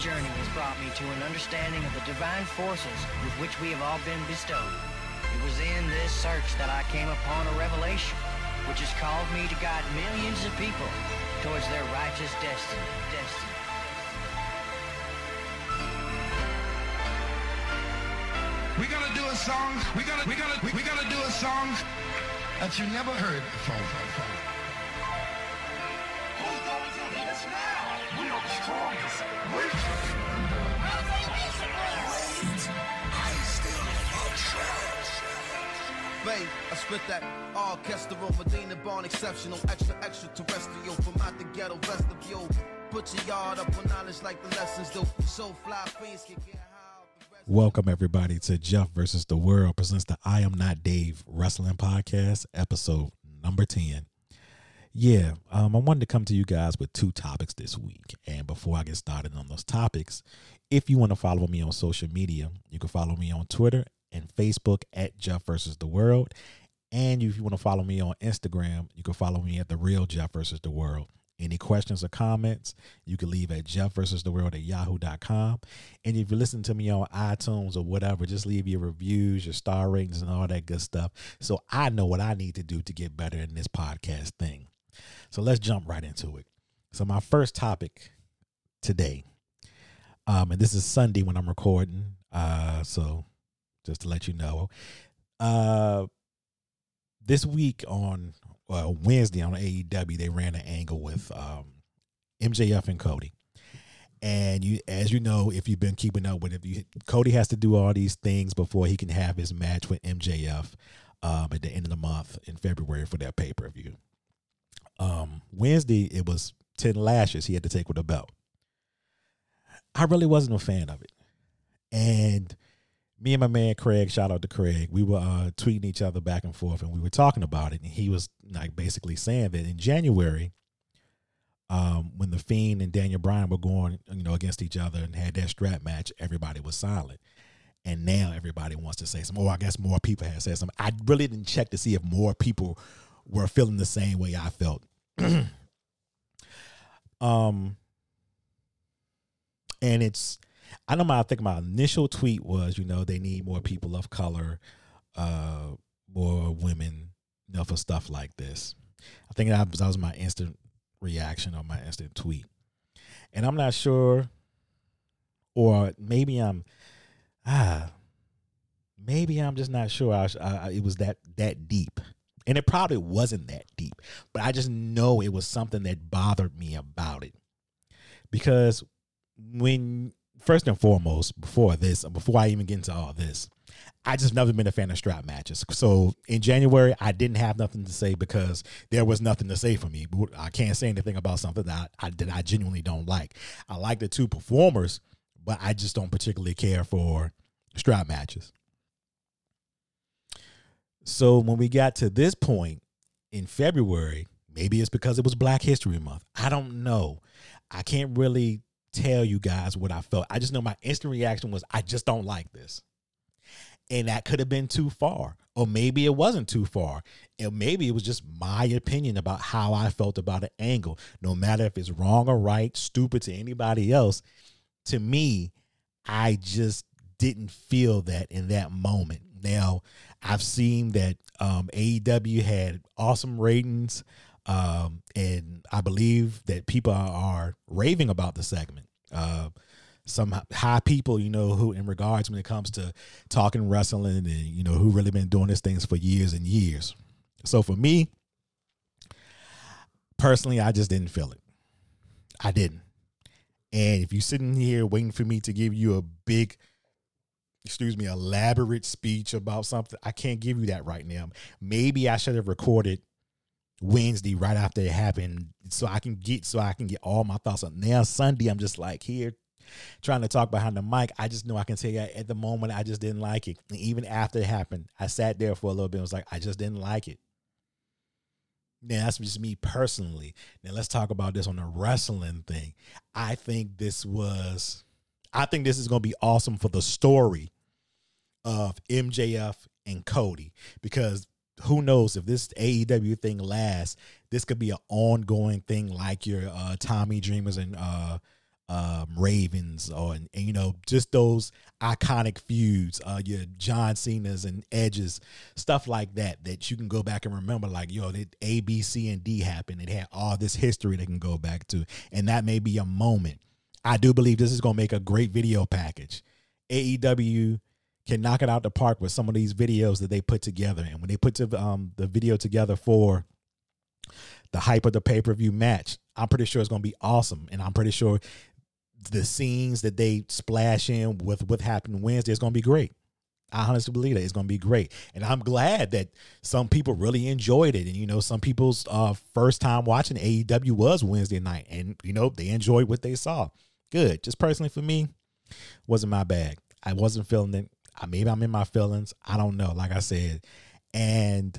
journey has brought me to an understanding of the divine forces with which we have all been bestowed. It was in this search that I came upon a revelation, which has called me to guide millions of people towards their righteous destiny. destiny. We're gonna do a song. We're gonna we're gonna we're gonna do a song that you never heard before. Babe, I spit that orchestral, Medina born exceptional, extra extraterrestrial from out the ghetto vestibule. Put your yard up on knowledge like the lessons do. So fly fiends can get. Welcome everybody to Jeff versus the World presents the I Am Not Dave Wrestling Podcast, episode number 10. Yeah, um, I wanted to come to you guys with two topics this week. And before I get started on those topics, if you want to follow me on social media, you can follow me on Twitter and Facebook at Jeff versus the World. And if you want to follow me on Instagram, you can follow me at the real Jeff versus the World. Any questions or comments, you can leave at Jeff versus the world at yahoo.com. And if you listen to me on iTunes or whatever, just leave your reviews, your star ratings, and all that good stuff. So I know what I need to do to get better in this podcast thing. So let's jump right into it. So my first topic today, um, and this is Sunday when I'm recording. Uh, so just to let you know, uh, this week on uh, Wednesday on AEW, they ran an angle with um, MJF and Cody. And you, as you know, if you've been keeping up with it, you, Cody has to do all these things before he can have his match with MJF um, at the end of the month in February for their pay per view. Um, Wednesday, it was 10 lashes he had to take with a belt. I really wasn't a fan of it. And me and my man Craig, shout out to Craig, we were uh, tweeting each other back and forth and we were talking about it. And he was like basically saying that in January, um, when the Fiend and Daniel Bryan were going, you know, against each other and had that strap match, everybody was silent. And now everybody wants to say some. Or I guess more people have said something. I really didn't check to see if more people were feeling the same way I felt. um, and it's I know my I think my initial tweet was, you know, they need more people of color, uh, more women, you know, for stuff like this. I think that was, that was my instant reaction or my instant tweet. And I'm not sure, or maybe I'm, ah, maybe I'm just not sure. I, I, it was that that deep, and it probably wasn't that deep. But I just know it was something that bothered me about it because when first and foremost, before this, before I even get into all this, I just never been a fan of strap matches. So in January, I didn't have nothing to say because there was nothing to say for me. I can't say anything about something that I, that I genuinely don't like. I like the two performers, but I just don't particularly care for strap matches. So when we got to this point in February, maybe it's because it was Black History Month. I don't know. I can't really tell you guys what I felt. I just know my instant reaction was I just don't like this. And that could have been too far. Or maybe it wasn't too far. And maybe it was just my opinion about how I felt about an angle. No matter if it's wrong or right, stupid to anybody else, to me, I just didn't feel that in that moment. Now, I've seen that um, AEW had awesome ratings. Um, and I believe that people are, raving about the segment. Uh, some high people, you know, who in regards when it comes to talking wrestling and you know who really been doing these things for years and years. So for me, personally, I just didn't feel it. I didn't. And if you're sitting here waiting for me to give you a big, excuse me, elaborate speech about something, I can't give you that right now. Maybe I should have recorded Wednesday right after it happened so I can get so I can get all my thoughts on now Sunday I'm just like here trying to talk behind the mic. I just know I can tell you at the moment I just didn't like it. And even after it happened I sat there for a little bit and was like I just didn't like it. Now that's just me personally. Now let's talk about this on the wrestling thing. I think this was I think this is to be awesome for the story of MJF and Cody because who knows if this AEW thing lasts, this could be an ongoing thing like your uh, Tommy Dreamers and uh, um, Ravens or and, you know just those iconic feuds, uh, your John Cena's and Edges, stuff like that that you can go back and remember. Like yo, that A, B, C, and D happened. It had all this history they can go back to, and that may be a moment. I do believe this is to make a great video package. AEW can knock it out the park with some of these videos that they put together, and when they put to, um, the video together for the hype of the pay per view match, I'm pretty sure it's going to be awesome, and I'm pretty sure the scenes that they splash in with what happened Wednesday is going to be great. I honestly believe that it's going to be great, and I'm glad that some people really enjoyed it. And you know, some people's uh, first time watching AEW was Wednesday night, and you know they enjoyed what they saw. Good. Just personally for me, wasn't my bag. I wasn't feeling it. Maybe I'm in my feelings. I don't know. Like I said, and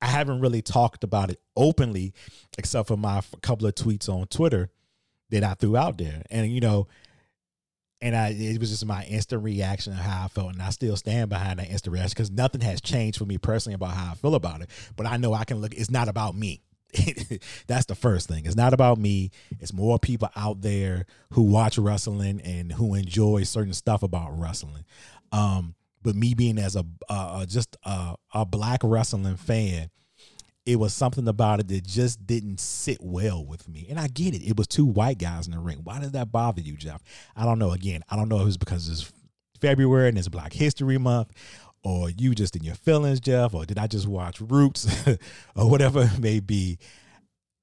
I haven't really talked about it openly, except for my couple of tweets on Twitter that I threw out there. And you know, and I it was just my instant reaction of how I felt, and I still stand behind that instant reaction because nothing has changed for me personally about how I feel about it. But I know I can look. It's not about me. That's the first thing. It's not about me. It's more people out there who watch wrestling and who enjoy certain stuff about wrestling. Um, but me being as a uh, just a, a black wrestling fan, it was something about it that just didn't sit well with me. And I get it. It was two white guys in the ring. Why did that bother you, Jeff? I don't know. Again, I don't know if it was because it's February and it's Black History Month, or you just in your feelings, Jeff, or did I just watch Roots or whatever it may be.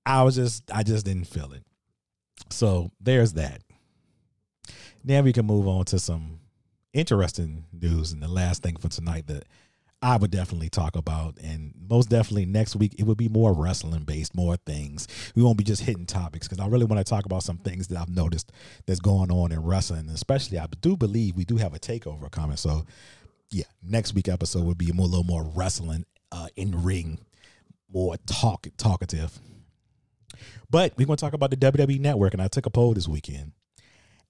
I was just I just didn't feel it. So there's that. Now we can move on to some interesting news. And the last thing for tonight that I would definitely talk about. And most definitely next week, it would be more wrestling based, more things. We won't be just hitting topics because I really want to talk about some things that I've noticed that's going on in wrestling. Especially, I do believe we do have a takeover coming. So, yeah, next week episode would be more, a little more wrestling uh, in ring, more talk talkative. But we're going to talk about the WWE Network. And I took a poll this weekend.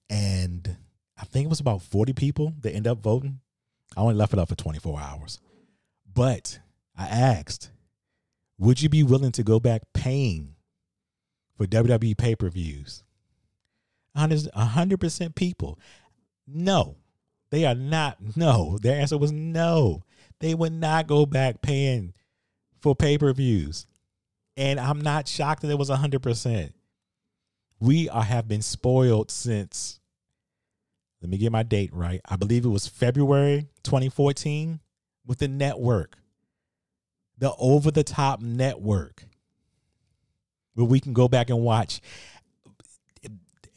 And I think it was about 40 people that end up voting. I only left it up for 24 hours. But I asked, would you be willing to go back paying for WWE pay per views? 100% people. No, they are not. No, their answer was no. They would not go back paying for pay per views. And I'm not shocked that it was 100%. We are, have been spoiled since, let me get my date right. I believe it was February 2014 with the network, the over the top network, where we can go back and watch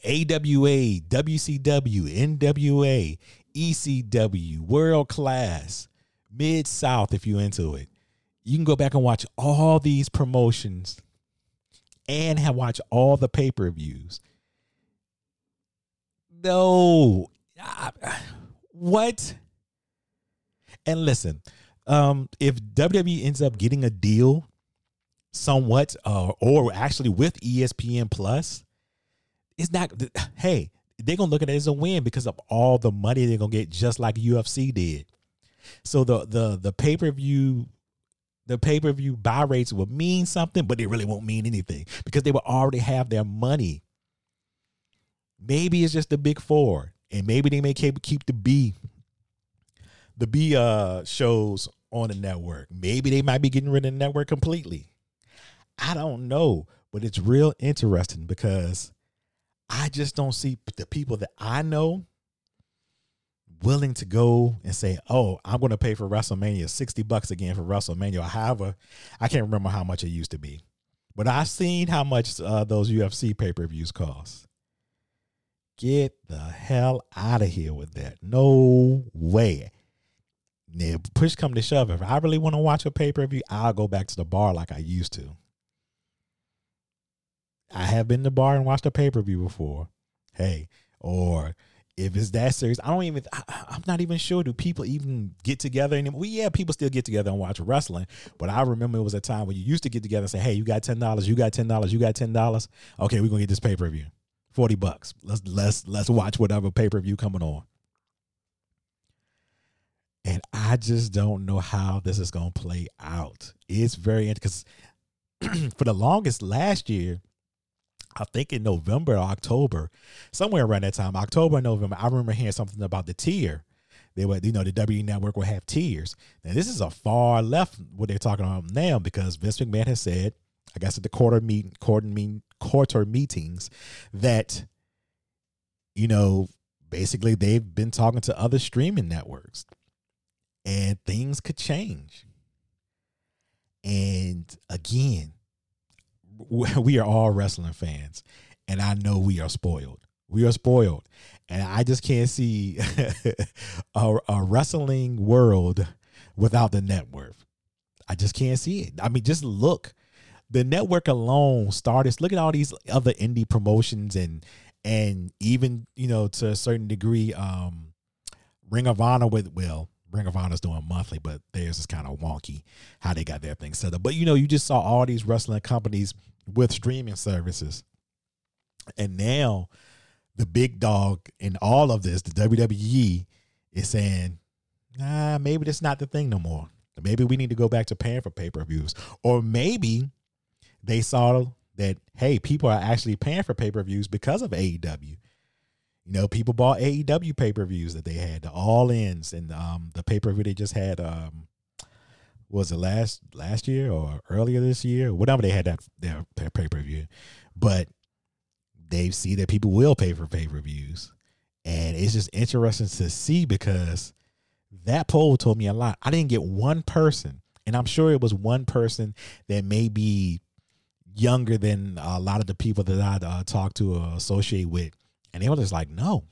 AWA, WCW, NWA, ECW, World Class, Mid South, if you're into it. You can go back and watch all these promotions and have watch all the pay per views. No. What? And listen, um, if WWE ends up getting a deal somewhat uh, or actually with ESPN Plus, it's not hey, they're gonna look at it as a win because of all the money they're gonna get, just like UFC did. So the the the pay per view the pay per view buy rates will mean something, but they really won't mean anything because they will already have their money. Maybe it's just the big four, and maybe they may keep the B the B uh shows on the network. Maybe they might be getting rid of the network completely. I don't know, but it's real interesting because I just don't see the people that I know willing to go and say, "Oh, I'm going to pay for WrestleMania 60 bucks again for WrestleMania." However, I can't remember how much it used to be. But I've seen how much uh, those UFC pay-per-views cost. Get the hell out of here with that. No way. Now, push come to shove, if I really want to watch a pay per view, I'll go back to the bar like I used to. I have been to the bar and watched a pay per view before. Hey, or if it's that serious, I don't even. I, am not even sure. Do people even get together anymore? Well, yeah, people still get together and watch wrestling. But I remember it was a time when you used to get together and say, "Hey, you got ten dollars. You got ten dollars. You got ten dollars. Okay, we're gonna get this pay per view, forty bucks. Let's let's let's watch whatever pay per view coming on." And I just don't know how this is going to play out. It's very interesting because for the longest last year, I think in November or October, somewhere around that time, October, November, I remember hearing something about the tier. They would, you know, the W network will have tiers. Now this is a far left what they're talking about now because Vince McMahon has said, I guess at the quarter meet quarter mean quarter meetings, that you know, basically they've been talking to other streaming networks and things could change. And again, we are all wrestling fans, and I know we are spoiled. We are spoiled, and I just can't see a, a wrestling world without the network. I just can't see it. I mean, just look. The network alone started. Look at all these other indie promotions and and even you know to a certain degree, um, Ring of Honor with well, Ring of Honor's doing monthly, but theirs is kind of wonky how they got their thing set up. But you know, you just saw all these wrestling companies with streaming services. And now the big dog in all of this, the WWE, is saying, nah, maybe that's not the thing no more. Maybe we need to go back to paying for pay per views. Or maybe they saw that, hey, people are actually paying for pay per views because of AEW. You know, people bought AEW pay per views that they had, the all ins, and um, the pay per view they just had um, was it last last year or earlier this year, whatever they had that their pay per view, but they see that people will pay for pay per views, and it's just interesting to see because that poll told me a lot. I didn't get one person, and I'm sure it was one person that may be younger than a lot of the people that I uh, talk to or associate with, and they were just like, no,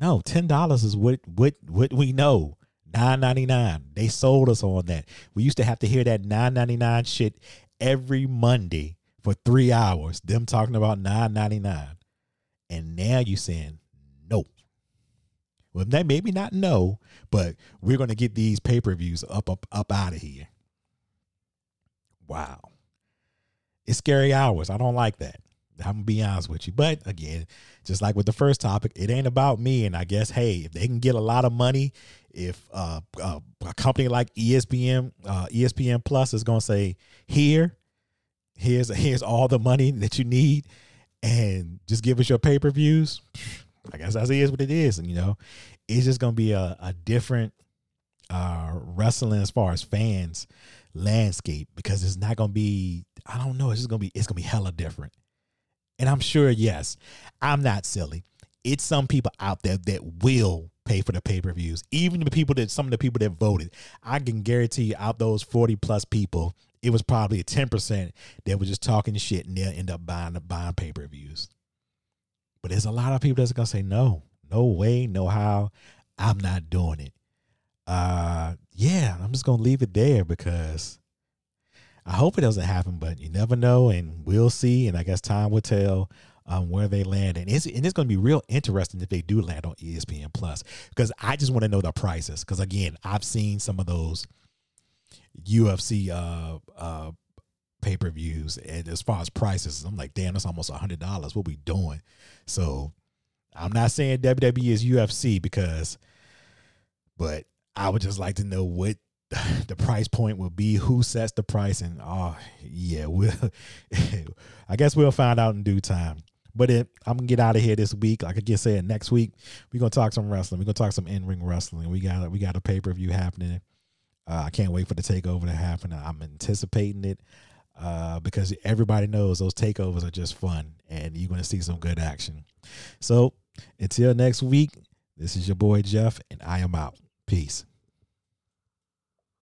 no, ten dollars is what what what we know. Nine ninety nine. They sold us on that. We used to have to hear that nine ninety nine shit every Monday for three hours. Them talking about nine ninety nine, and now you saying no. Well, they maybe not no, but we're gonna get these pay per views up up up out of here. Wow, it's scary hours. I don't like that. I'm gonna be honest with you. But again, just like with the first topic, it ain't about me. And I guess, hey, if they can get a lot of money, if uh, uh, a company like ESPN, uh, ESPN Plus is gonna say, here, here's here's all the money that you need, and just give us your pay per views. I guess that is what it is. And you know, it's just gonna be a, a different uh, wrestling as far as fans landscape because it's not gonna be. I don't know. It's gonna be. It's gonna be hella different. And I'm sure, yes, I'm not silly. It's some people out there that will pay for the pay per views. Even the people that some of the people that voted, I can guarantee you, out those 40 plus people, it was probably a 10% that was just talking shit and they'll end up buying the buying pay per views. But there's a lot of people that's gonna say no, no way, no how. I'm not doing it. Uh yeah, I'm just gonna leave it there because I hope it doesn't happen, but you never know, and we'll see. And I guess time will tell um, where they land. And it's and it's going to be real interesting if they do land on ESPN Plus because I just want to know the prices. Because again, I've seen some of those UFC uh, uh, pay per views, and as far as prices, I'm like, damn, that's almost a hundred dollars. What we doing? So I'm not saying WWE is UFC because, but I would just like to know what the price point will be, who sets the price, and oh yeah, we'll I guess we'll find out in due time. But it, I'm gonna get out of here this week. Like I just said, next week we're gonna talk some wrestling. We're gonna talk some in ring wrestling. We got we got a pay per view happening. Uh, I can't wait for the takeover to happen. I'm anticipating it uh, because everybody knows those takeovers are just fun, and you're gonna see some good action. So until next week, this is your boy Jeff, and I am out. Peace.